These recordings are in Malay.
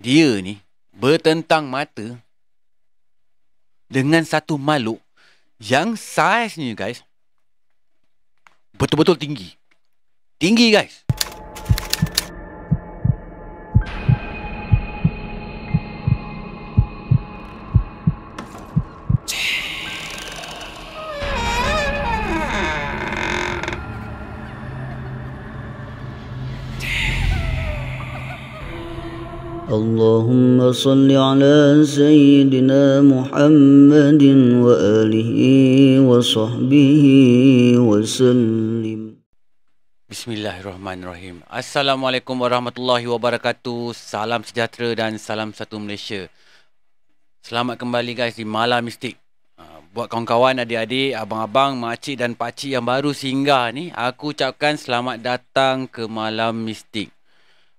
dia ni bertentang mata dengan satu makhluk yang saiznya guys betul-betul tinggi. Tinggi guys. اللهم صل على سيدنا محمد وآله وصحبه وسلم Bismillahirrahmanirrahim. Assalamualaikum warahmatullahi wabarakatuh. Salam sejahtera dan salam satu Malaysia. Selamat kembali guys di Malam Mistik. Ah, buat kawan-kawan, adik-adik, abang-abang, makcik dan pakcik yang baru singgah ni, aku ucapkan selamat datang ke Malam Mistik.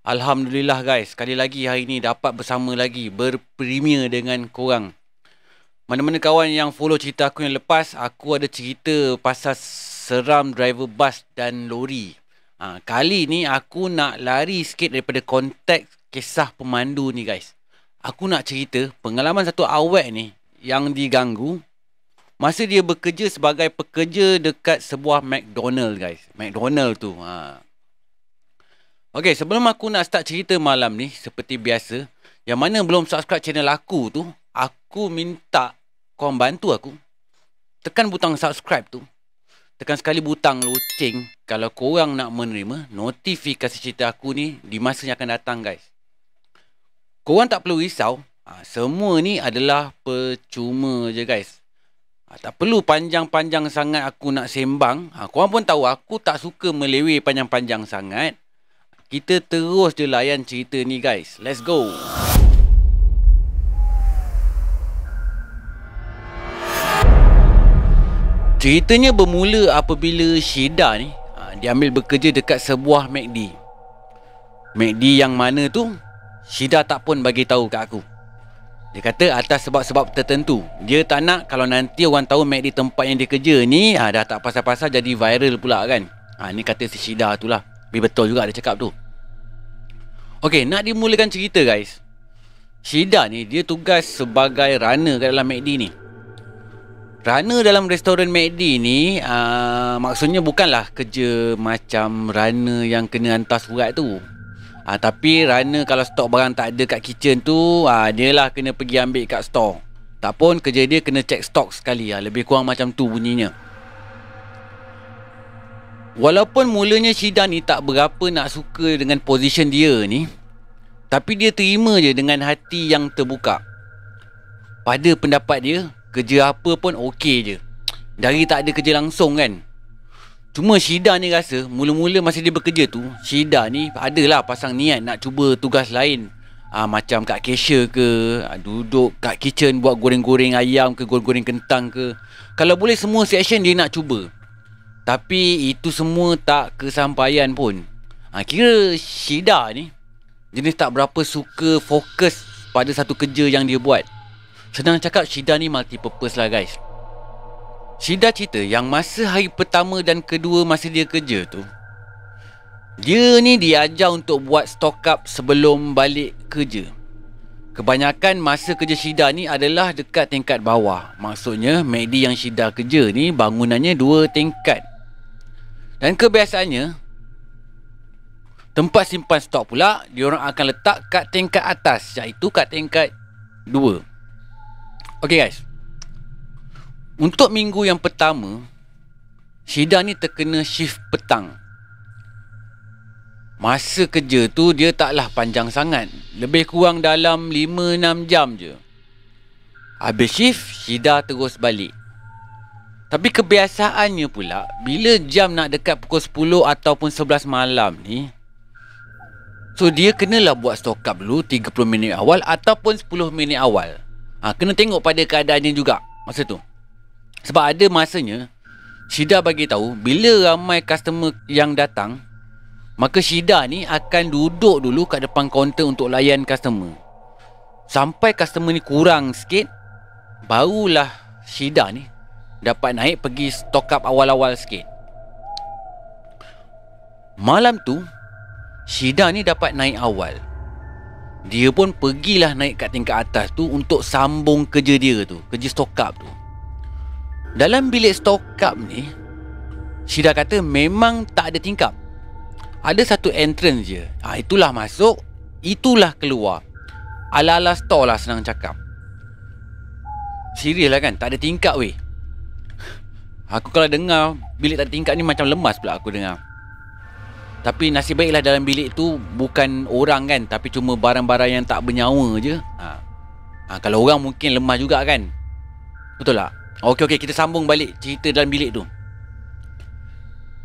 Alhamdulillah guys, sekali lagi hari ni dapat bersama lagi berpremier dengan korang. Mana-mana kawan yang follow cerita aku yang lepas, aku ada cerita pasal seram driver bas dan lori. Ha, kali ni aku nak lari sikit daripada konteks kisah pemandu ni guys. Aku nak cerita pengalaman satu awet ni yang diganggu masa dia bekerja sebagai pekerja dekat sebuah McDonald guys. McDonald tu. Ha. Okay, sebelum aku nak start cerita malam ni, seperti biasa, yang mana belum subscribe channel aku tu, aku minta korang bantu aku. Tekan butang subscribe tu. Tekan sekali butang loceng kalau korang nak menerima notifikasi cerita aku ni di masa yang akan datang guys. Korang tak perlu risau. Ha, semua ni adalah percuma je guys. Ha, tak perlu panjang-panjang sangat aku nak sembang. Ha, korang pun tahu aku tak suka melewe panjang-panjang sangat. Kita terus je layan cerita ni guys. Let's go. Ceritanya bermula apabila Shida ni ha, dia ambil bekerja dekat sebuah McD. McD yang mana tu Shida tak pun bagi tahu kat aku. Dia kata atas sebab-sebab tertentu. Dia tak nak kalau nanti orang tahu McD tempat yang dia kerja ni ha, dah tak pasal-pasal jadi viral pula kan. Ha, ni kata si Shida tu lah. Tapi betul juga dia cakap tu. Okey, nak dimulakan cerita guys. Shida ni dia tugas sebagai runner kat dalam McD ni. Runner dalam restoran McD ni uh, maksudnya bukanlah kerja macam runner yang kena hantar surat tu. Uh, tapi runner kalau stok barang tak ada kat kitchen tu, uh, dia lah kena pergi ambil kat store. Tak pun kerja dia kena check stok sekali. Uh, lebih kurang macam tu bunyinya. Walaupun mulanya Shida ni tak berapa nak suka dengan position dia ni Tapi dia terima je dengan hati yang terbuka. Pada pendapat dia Kerja apa pun okey je. Dari tak ada kerja langsung kan. Cuma Shida ni rasa Mula-mula masa dia bekerja tu Shida ni adalah pasang niat nak cuba tugas lain. Ha, Macam kat cashier ke ha, Duduk kat kitchen buat goreng-goreng ayam ke Goreng-goreng kentang ke. Kalau boleh semua section dia nak cuba tapi itu semua tak kesampaian pun. Ha, kira Shida ni jenis tak berapa suka fokus pada satu kerja yang dia buat. Senang cakap Shida ni multi-purpose lah guys. Shida cerita yang masa hari pertama dan kedua masa dia kerja tu. Dia ni diajar untuk buat stock up sebelum balik kerja. Kebanyakan masa kerja Shida ni adalah dekat tingkat bawah. Maksudnya MACD yang Shida kerja ni bangunannya dua tingkat. Dan kebiasaannya Tempat simpan stok pula Diorang akan letak kat tingkat atas Iaitu kat tingkat 2 Okay guys. Untuk minggu yang pertama Shida ni terkena shift petang. Masa kerja tu dia taklah panjang sangat. Lebih kurang dalam 5-6 jam je. Habis shift Shida terus balik tapi kebiasaannya pula Bila jam nak dekat pukul 10 ataupun 11 malam ni So dia kenalah buat stock up dulu 30 minit awal ataupun 10 minit awal. Ha, Kena tengok pada keadaannya juga Masa tu. Sebab ada masanya Shida bagi tahu Bila ramai customer yang datang Maka Shida ni akan duduk dulu kat depan kaunter untuk layan customer. Sampai customer ni kurang sikit Barulah Shida ni dapat naik pergi stock up awal-awal sikit. Malam tu, Shida ni dapat naik awal. Dia pun pergilah naik kat tingkat atas tu Untuk sambung kerja dia tu Kerja stock up tu. Dalam bilik stock up ni Syida kata memang tak ada tingkap. Ada satu entrance je. Ha, Itulah masuk Itulah keluar. Ala-ala store lah senang cakap. Serius lah kan Tak ada tingkap weh Aku kalau dengar Bilik tak ada tingkap ni Macam lemas pula aku dengar. Tapi nasib baiklah dalam bilik tu Bukan orang kan Tapi cuma barang-barang yang tak bernyawa je. Ha. Ha, Kalau orang mungkin lemah juga kan. Betul tak? Okey okey kita sambung balik cerita dalam bilik tu.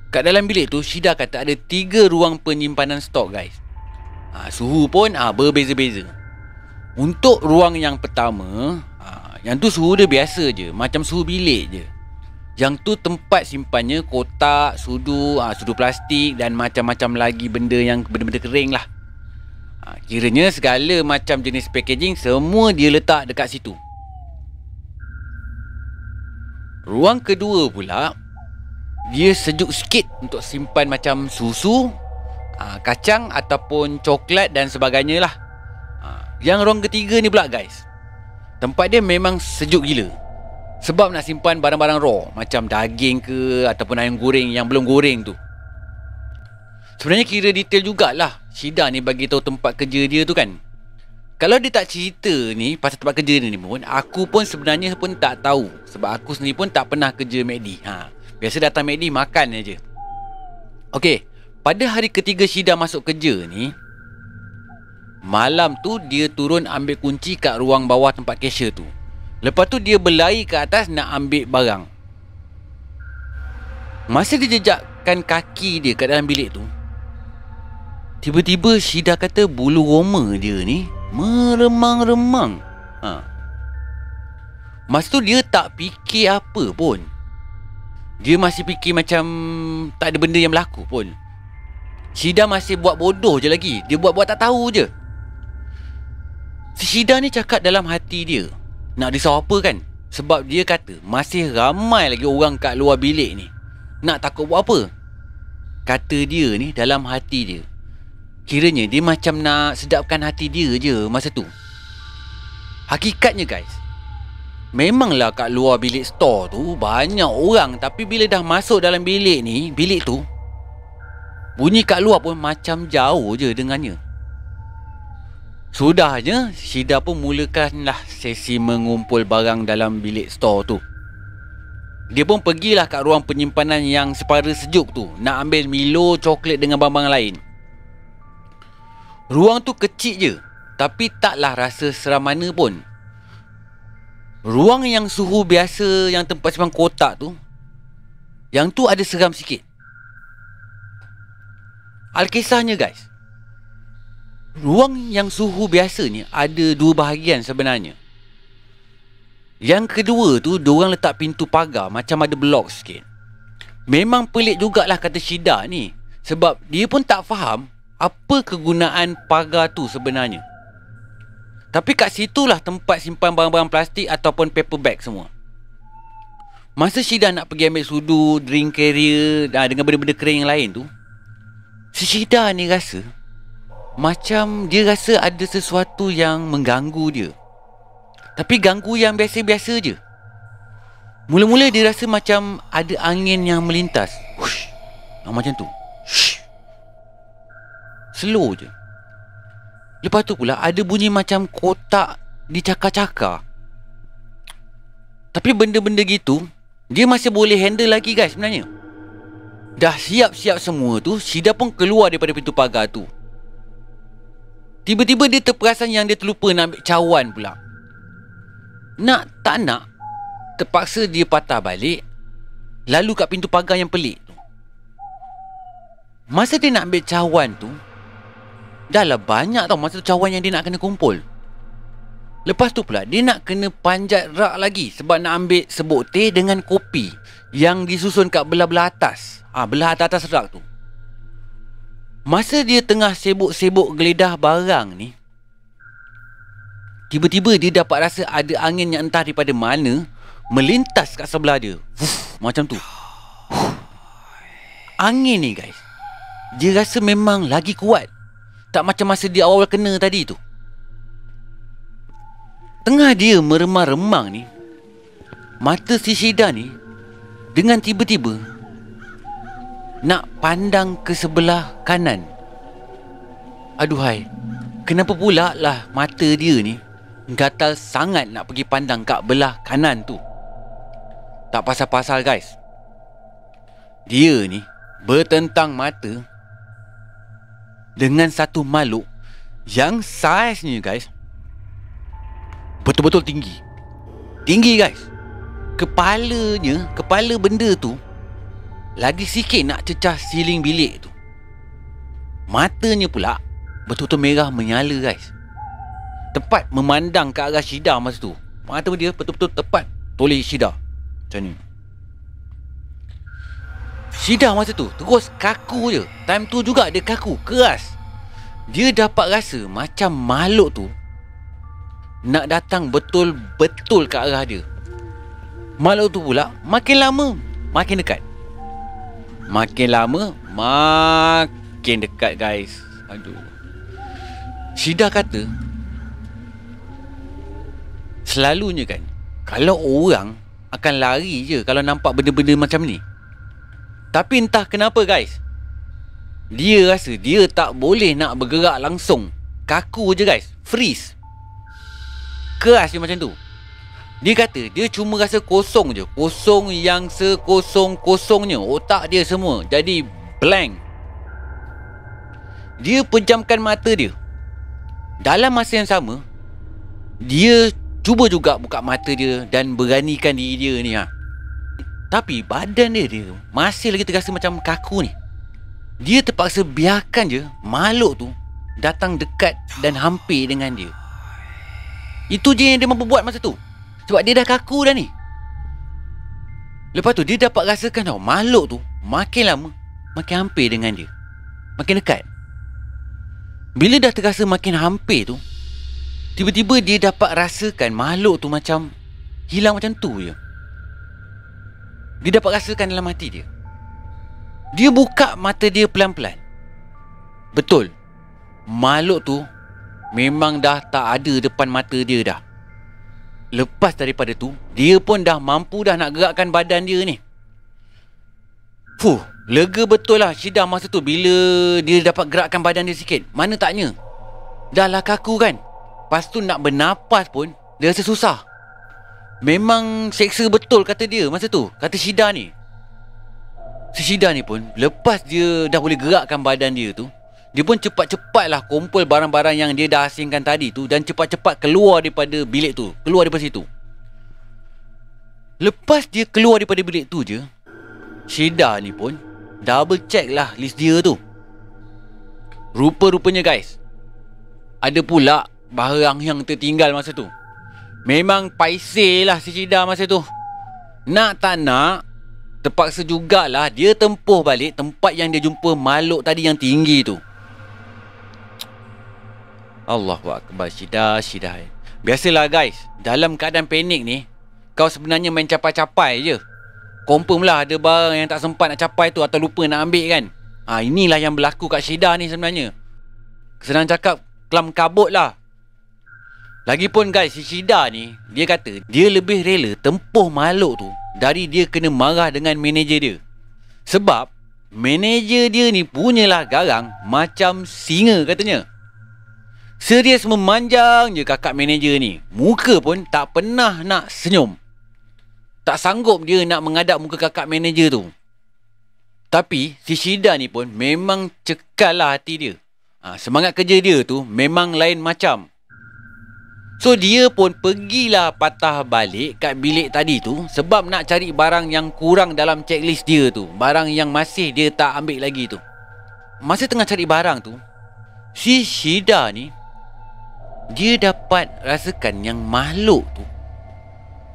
Kat dalam bilik tu Shida kata ada tiga ruang penyimpanan stok guys. Ha, Suhu pun ha, berbeza-beza. Untuk ruang yang pertama yang tu suhu dia biasa je Macam suhu bilik je Yang tu tempat simpannya Kotak, sudu, ha, sudu plastik Dan macam-macam lagi benda yang Benda-benda kering lah. Ha, Kiranya segala macam jenis packaging Semua dia letak dekat situ. Ruang kedua pula Dia sejuk sikit Untuk simpan macam susu ha, Kacang Ataupun coklat dan sebagainya lah. Ha, Yang ruang ketiga ni pula guys Tempat dia memang sejuk gila Sebab nak simpan barang-barang raw Macam daging ke Ataupun ayam goreng yang belum goreng tu Sebenarnya kira detail jugalah Syida ni bagi tahu tempat kerja dia tu kan Kalau dia tak cerita ni Pasal tempat kerja dia ni pun Aku pun sebenarnya pun tak tahu Sebab aku sendiri pun tak pernah kerja MACD ha. Biasa datang MACD makan je Okey Pada hari ketiga Syida masuk kerja ni Malam tu dia turun ambil kunci kat ruang bawah tempat cashier tu. Lepas tu dia berlari ke atas nak ambil barang. Masa dia jejakkan kaki dia kat dalam bilik tu, tiba-tiba Syida kata bulu roma dia ni meremang-remang. Ha. Masa tu dia tak fikir apa pun. Dia masih fikir macam tak ada benda yang berlaku pun. Syida masih buat bodoh je lagi. Dia buat-buat tak tahu je. Si Shida ni cakap dalam hati dia Nak risau apa kan? Sebab dia kata Masih ramai lagi orang kat luar bilik ni. Nak takut buat apa? Kata dia ni dalam hati dia. Kiranya dia macam nak sedapkan hati dia je masa tu. Hakikatnya guys. Memanglah kat luar bilik store tu Banyak orang. Tapi bila dah masuk dalam bilik ni Bilik tu Bunyi kat luar pun macam jauh je dengannya Sudahnya, Syida pun mulakanlah sesi mengumpul barang dalam bilik store tu. Dia pun pergilah kat ruang penyimpanan yang separa sejuk tu nak ambil Milo, coklat dengan barang lain. Ruang tu kecil je, tapi taklah rasa seram mana pun. Ruang yang suhu biasa yang tempat simpan kotak tu, yang tu ada seram sikit. Alkisahnya guys, Ruang yang suhu biasa ni ada dua bahagian sebenarnya. Yang kedua tu, diorang letak pintu pagar macam ada blok sikit. Memang pelik jugalah kata Syida ni. Sebab dia pun tak faham apa kegunaan pagar tu sebenarnya. Tapi kat situlah tempat simpan barang-barang plastik ataupun paper bag semua. Masa Syida nak pergi ambil sudu, drink carrier dan dengan benda-benda kering yang lain tu, si Syida ni rasa macam dia rasa ada sesuatu yang mengganggu dia. Tapi ganggu yang biasa-biasa je. Mula-mula dia rasa macam ada angin yang melintas. Hush. Macam tu. Shh. Slow je. Lepas tu pula ada bunyi macam kotak dicakar-cakar. Tapi benda-benda gitu Dia masih boleh handle lagi guys sebenarnya. Dah siap-siap semua tu Sida pun keluar daripada pintu pagar tu Tiba-tiba dia terperasan yang dia terlupa nak ambil cawan pula. Nak tak nak, terpaksa dia patah balik, lalu kat pintu pagar yang pelik tu. Masa dia nak ambil cawan tu, dah lah banyak tau masa tu cawan yang dia nak kena kumpul. Lepas tu pula, dia nak kena panjat rak lagi sebab nak ambil sebut teh dengan kopi yang disusun kat belah-belah atas. Ah, ha, belah atas-atas rak tu. Masa dia tengah sibuk-sibuk geledah barang ni Tiba-tiba dia dapat rasa ada angin yang entah daripada mana Melintas kat sebelah dia. Uf, Macam tu. Uf. Angin ni guys. Dia rasa memang lagi kuat. Tak macam masa dia awal kena tadi tu. Tengah dia meremang-remang ni Mata si Syida ni Dengan tiba-tiba Nak pandang ke sebelah kanan? Aduhai Kenapa pula lah mata dia ni Gatal sangat nak pergi pandang kat belah kanan tu? Tak pasal-pasal guys. Dia ni Bertentang mata Dengan satu makhluk Yang saiznya guys Betul-betul tinggi. Tinggi guys. Kepalanya Kepala benda tu Lagi sikit nak cecah siling bilik tu. Matanya pula Betul-betul merah menyala guys. Tepat memandang ke arah Syida masa tu. Mata dia betul-betul tepat Toleh Syida Macam ni. Syida masa tu Terus kaku je. Time tu juga dia kaku Keras. Dia dapat rasa Macam makhluk tu nak datang betul-betul ke arah dia. Makhluk tu pula makin lama makin dekat. Makin lama makin dekat guys. Aduh. Syida kata Selalunya kan Kalau orang Akan lari je Kalau nampak benda-benda macam ni. Tapi entah kenapa guys Dia rasa Dia tak boleh nak bergerak langsung. Kaku je guys. Freeze. Keras dia macam tu Dia kata dia cuma rasa kosong je. Kosong yang sekosong-kosongnya. Otak dia semua jadi blank. Dia pejamkan mata dia. Dalam masa yang sama Dia cuba juga buka mata dia Dan beranikan diri dia ni ha. Tapi badan dia, dia Masih lagi terasa macam kaku ni. Dia terpaksa biarkan je Makhluk tu Datang dekat dan hampir dengan dia. Itu je yang dia mampu buat masa tu Sebab dia dah kaku dah ni. Lepas tu dia dapat rasakan tau Makhluk tu makin lama Makin hampir dengan dia. Makin dekat. Bila dah terasa makin hampir tu Tiba-tiba dia dapat rasakan Makhluk tu macam Hilang macam tu je. Dia dapat rasakan dalam hati dia. Dia buka mata dia pelan-pelan. Betul. Makhluk tu Memang dah tak ada depan mata dia dah Lepas daripada tu Dia pun dah mampu dah nak gerakkan badan dia ni. Fuh Lega betul lah Syida masa tu Bila dia dapat gerakkan badan dia sikit. Mana taknya? Dah lah kaku kan? Lepas tu nak bernapas pun Dia rasa susah. Memang seksa betul kata dia masa tu Kata Syida ni. Si Syida ni pun Lepas dia dah boleh gerakkan badan dia tu dia pun cepat-cepatlah kumpul barang-barang yang dia dah asingkan tadi tu dan cepat-cepat keluar daripada bilik tu. Keluar daripada situ. Lepas dia keluar daripada bilik tu je, Syeda ni pun double check lah list dia tu. Rupa-rupanya guys, ada pula barang yang tertinggal masa tu. Memang paiseh lah si Syeda masa tu. Nak tak nak, terpaksa jugalah dia tempuh balik tempat yang dia jumpa makhluk tadi yang tinggi tu. Allahu Akbar. Syidah Syidah Biasalah guys. Dalam keadaan panik ni Kau sebenarnya main capai-capai je. Confirm lah ada barang yang tak sempat nak capai tu Atau lupa nak ambil kan? Ha, Inilah yang berlaku kat Syidah ni sebenarnya. Senang cakap Kelam kabut lah. Lagipun guys si Syidah ni Dia kata Dia lebih rela tempuh makhluk tu Dari dia kena marah dengan manager dia. Sebab Manager dia ni punyalah garang Macam singa katanya Serius memanjang je kakak manager ni. Muka pun tak pernah nak senyum. Tak sanggup dia nak mengadap muka kakak manager tu. Tapi si Shida ni pun memang cekal lah hati dia. Ha, semangat kerja dia tu memang lain macam. So dia pun pergilah patah balik kat bilik tadi tu sebab nak cari barang yang kurang dalam checklist dia tu. Barang yang masih dia tak ambil lagi tu. Masa tengah cari barang tu, si Shida ni dia dapat rasakan yang makhluk tu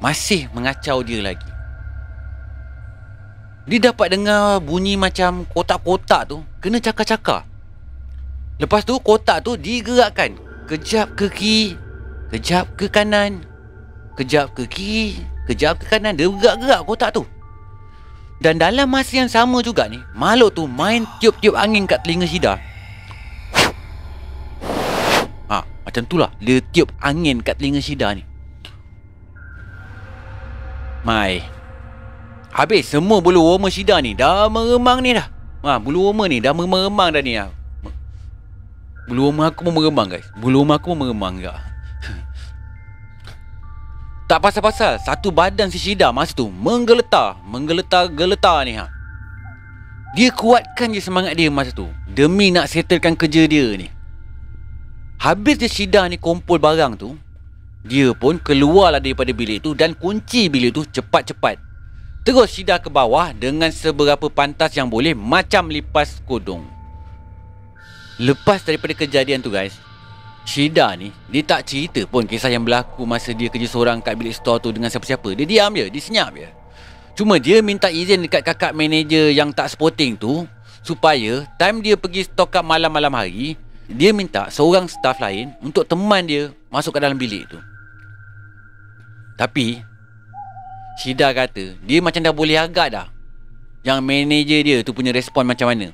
masih mengacau dia lagi. Dia dapat dengar bunyi macam kotak-kotak tu kena cakar-cakar. Lepas tu kotak tu digerakkan. Kejap ke kiri, kejap ke kanan, kejap ke kiri, kejap ke kanan. Dia gerak-gerak kotak tu. Dan dalam masa yang sama juga ni, makhluk tu main tiup-tiup angin kat telinga Syida. Macam tu lah Dia tiup angin kat telinga Syida ni Mai. Habis semua bulu warma Syida ni dah meremang ni dah. Ha, bulu warma ni dah meremang dah ni. Ha. Bulu warma aku pun meremang guys. Bulu warma aku pun meremang juga. tak pasal-pasal satu badan si Syida masa tu menggeletar, menggeletar-geletar ni ha. Dia kuatkan je semangat dia masa tu demi nak settlekan kerja dia ni. Habis dia Syida ni kumpul barang tu, dia pun keluarlah daripada bilik tu dan kunci bilik tu cepat-cepat. Terus Syida ke bawah dengan seberapa pantas yang boleh macam lipas kodong. Lepas daripada kejadian tu guys, Syida ni dia tak cerita pun kisah yang berlaku masa dia kerja seorang kat bilik store tu dengan siapa-siapa. Dia diam je, dia senyap je. Cuma dia minta izin dekat kakak manager yang tak sporting tu supaya time dia pergi stock up malam-malam hari, dia minta seorang staff lain untuk teman dia masuk ke dalam bilik tu. Tapi Syida kata Dia macam dah boleh agak dah. Yang manager dia tu punya respon macam mana?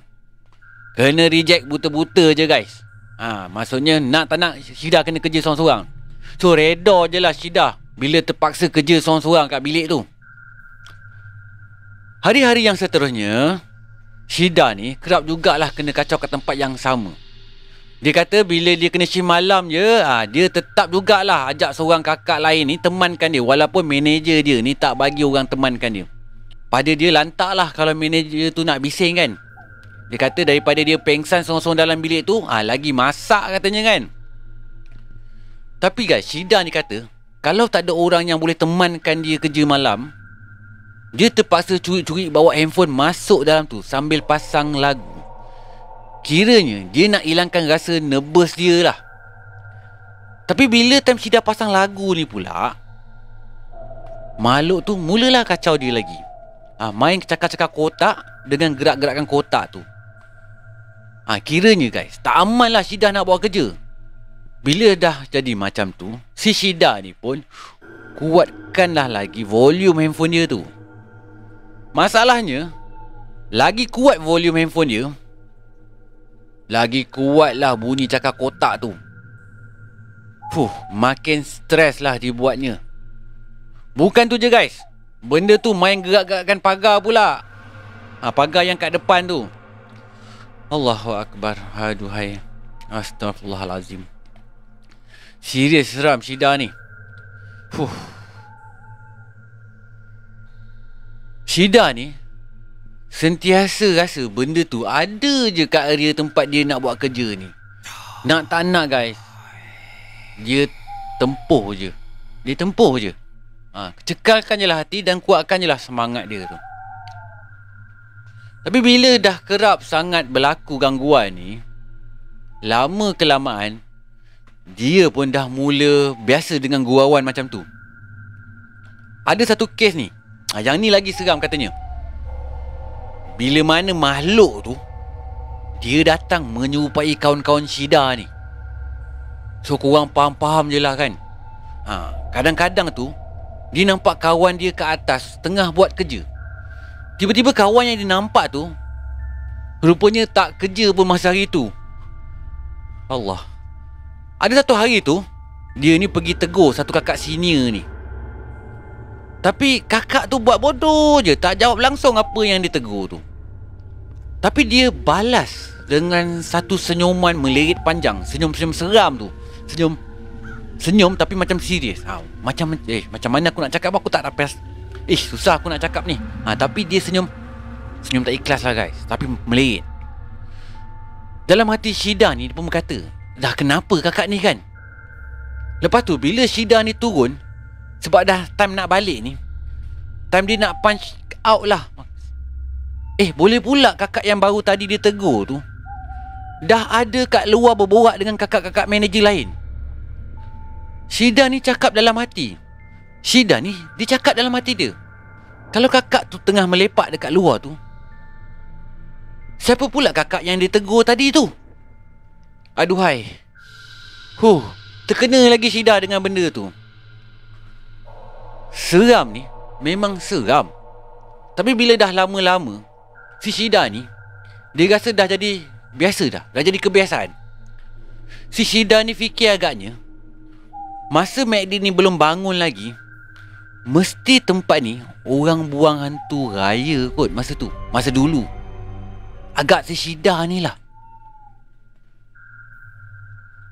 Kena reject buta-buta je guys. Ha, Maksudnya nak tak nak Syida kena kerja seorang-seorang. So reda je lah Syida Bila terpaksa kerja seorang-seorang kat bilik tu. Hari-hari yang seterusnya Syida ni kerap jugalah kena kacau kat tempat yang sama dia kata bila dia kena shift malam je, ha, dia tetap jugalah ajak seorang kakak lain ni temankan dia. Walaupun manager dia ni tak bagi orang temankan dia. Pada dia lantak lah kalau manager tu nak bising kan. Dia kata daripada dia pengsan seorang-seorang dalam bilik tu, ha, lagi masak katanya kan. Tapi guys, Syida ni kata, kalau tak ada orang yang boleh temankan dia kerja malam, dia terpaksa curi-curi bawa handphone masuk dalam tu sambil pasang lagu. Kiranya dia nak hilangkan rasa nervous dia lah. Tapi bila time si dah pasang lagu ni pula Makhluk tu mulalah kacau dia lagi. Ha, Main cakap-cakap kotak Dengan gerak-gerakan kotak tu. Ha, Kiranya guys Tak aman lah Syida nak buat kerja. Bila dah jadi macam tu Si Syida ni pun Kuatkanlah lagi volume handphone dia tu. Masalahnya Lagi kuat volume handphone dia lagi kuatlah bunyi cakap kotak tu. Fuh, makin stres lah dibuatnya. Bukan tu je guys. Benda tu main gerak-gerakkan pagar pula. Ha, pagar yang kat depan tu. Allahu Akbar. Aduhai. Astagfirullahalazim. Serius seram Syida ni. Fuh. Syida ni Sentiasa rasa benda tu ada je kat area tempat dia nak buat kerja ni. Nak tak nak guys. Dia tempuh je. Dia tempuh je. Ha, cekalkan je lah hati dan kuatkan je lah semangat dia tu. Tapi bila dah kerap sangat berlaku gangguan ni, lama kelamaan, dia pun dah mula biasa dengan gurauan macam tu. Ada satu kes ni, ha, yang ni lagi seram katanya. Bila mana makhluk tu Dia datang menyerupai kawan-kawan Syida ni. So korang faham-faham je lah kan. Ha, Kadang-kadang tu Dia nampak kawan dia ke atas Tengah buat kerja. Tiba-tiba kawan yang dia nampak tu Rupanya tak kerja pun masa hari tu. Allah. Ada satu hari tu Dia ni pergi tegur satu kakak senior ni. Tapi kakak tu buat bodoh je Tak jawab langsung apa yang dia tegur tu Tapi dia balas Dengan satu senyuman melirit panjang. Senyum-senyum seram tu. Senyum. Senyum tapi macam serius. Ha, Macam eh macam mana aku nak cakap Aku tak dapat Eh susah aku nak cakap ni. Ha, Tapi dia senyum. Senyum tak ikhlas lah guys. Tapi melirit Dalam hati Syida ni Dia pun berkata Dah kenapa kakak ni kan? Lepas tu bila Syida ni turun sebab dah time nak balik ni Time dia nak punch out lah Eh boleh pula kakak yang baru tadi dia tegur tu? Dah ada kat luar berborak dengan kakak-kakak manager lain. Syida ni cakap dalam hati. Syida ni dia cakap dalam hati dia. Kalau kakak tu tengah melepak dekat luar tu Siapa pula kakak yang dia tegur tadi tu? Aduhai Huh Terkena lagi Syida dengan benda tu. Seram ni. Memang seram. Tapi bila dah lama-lama Si Syida ni Dia rasa dah jadi Biasa dah Dah jadi kebiasaan Si Syida ni fikir agaknya Masa MACD ni belum bangun lagi Mesti tempat ni orang buang hantu raya kot masa tu. Masa dulu. Agak sesida ni lah.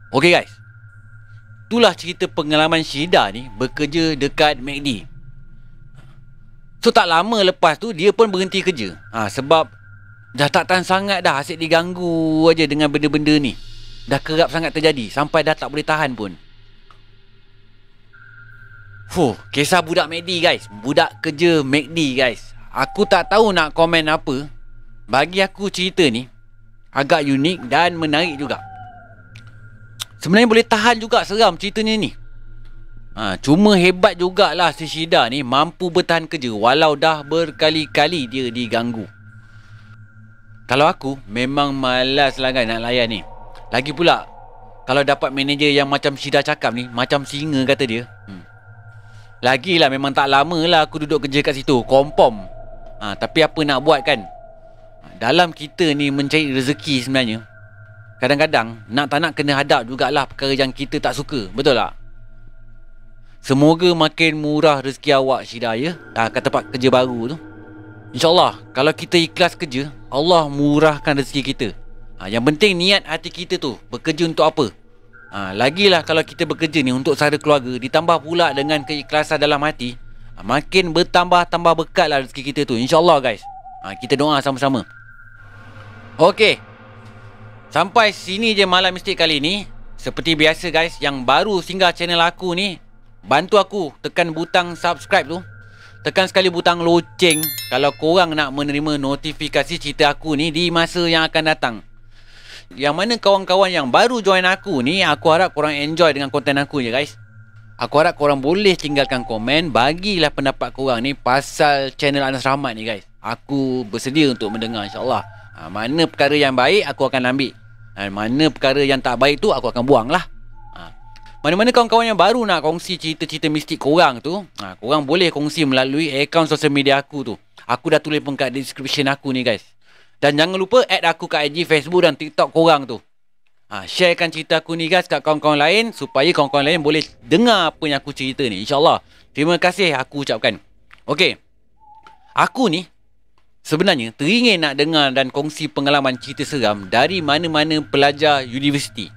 Okay guys. Itulah cerita pengalaman Syida ni bekerja dekat MACD. So tak lama lepas tu dia pun berhenti kerja. Ha, sebab dah tak tahan sangat dah asyik diganggu aja dengan benda-benda ni. Dah kerap sangat terjadi sampai dah tak boleh tahan pun. Fuh, kisah budak MACD guys. Budak kerja MACD guys. Aku tak tahu nak komen apa. Bagi aku cerita ni agak unik dan menarik juga. Sebenarnya boleh tahan juga seram ceritanya ni. Ha, cuma hebat jugalah si Shida ni mampu bertahan kerja walau dah berkali-kali dia diganggu. Kalau aku memang malas lah kan nak layan ni. Lagi pula kalau dapat manager yang macam Shida cakap ni macam singa kata dia. Hmm. Lagilah memang tak lama lah aku duduk kerja kat situ. Kompom. Ha, tapi apa nak buat kan? Dalam kita ni mencari rezeki sebenarnya Kadang-kadang nak tak nak kena hadap jugalah perkara yang kita tak suka. Betul tak? Semoga makin murah rezeki awak Syida ya. Ah, kat tempat kerja baru tu. InsyaAllah kalau kita ikhlas kerja, Allah murahkan rezeki kita. Ha, yang penting niat hati kita tu bekerja untuk apa? Ha, lagilah kalau kita bekerja ni untuk sara keluarga ditambah pula dengan keikhlasan dalam hati, ha, makin bertambah-tambah berkat lah rezeki kita tu. InsyaAllah guys. Ha, kita doa sama-sama. Okey. Sampai sini je malam mistik kali ni. Seperti biasa guys, yang baru singgah channel aku ni, bantu aku tekan butang subscribe tu. Tekan sekali butang loceng kalau korang nak menerima notifikasi cerita aku ni di masa yang akan datang. Yang mana kawan-kawan yang baru join aku ni, aku harap korang enjoy dengan konten aku je guys. Aku harap korang boleh tinggalkan komen, bagilah pendapat korang ni pasal channel Anas Rahmat ni guys. Aku bersedia untuk mendengar insyaAllah. Ha, mana perkara yang baik, aku akan ambil. Dan mana perkara yang tak baik tu aku akan buang lah. Mana-mana kawan-kawan yang baru nak kongsi cerita-cerita mistik korang tu, ha, korang boleh kongsi melalui akaun sosial media aku tu. Aku dah tulis pun kat description aku ni guys. Dan jangan lupa add aku kat IG, Facebook dan TikTok korang tu. Ha, sharekan cerita aku ni guys kat kawan-kawan lain supaya kawan-kawan lain boleh dengar apa yang aku cerita ni. InsyaAllah. Terima kasih aku ucapkan. Okay. Aku ni Sebenarnya teringin nak dengar dan kongsi pengalaman cerita seram dari mana-mana pelajar universiti.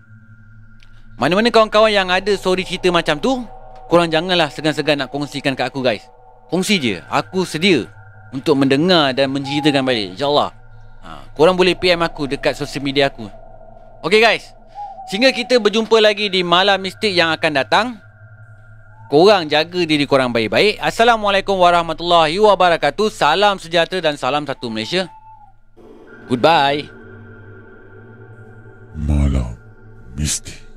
Mana-mana kawan-kawan yang ada story cerita macam tu, korang janganlah segan-segan nak kongsikan kat aku guys. Kongsi je, aku sedia untuk mendengar dan menceritakan balik insyaAllah. Ha, korang boleh PM aku dekat sosial media aku. Okay guys, sehingga kita berjumpa lagi di malam mistik yang akan datang. Korang jaga diri korang baik-baik. Assalamualaikum warahmatullahi wabarakatuh. Salam sejahtera dan salam satu Malaysia. Goodbye. Malam Mistik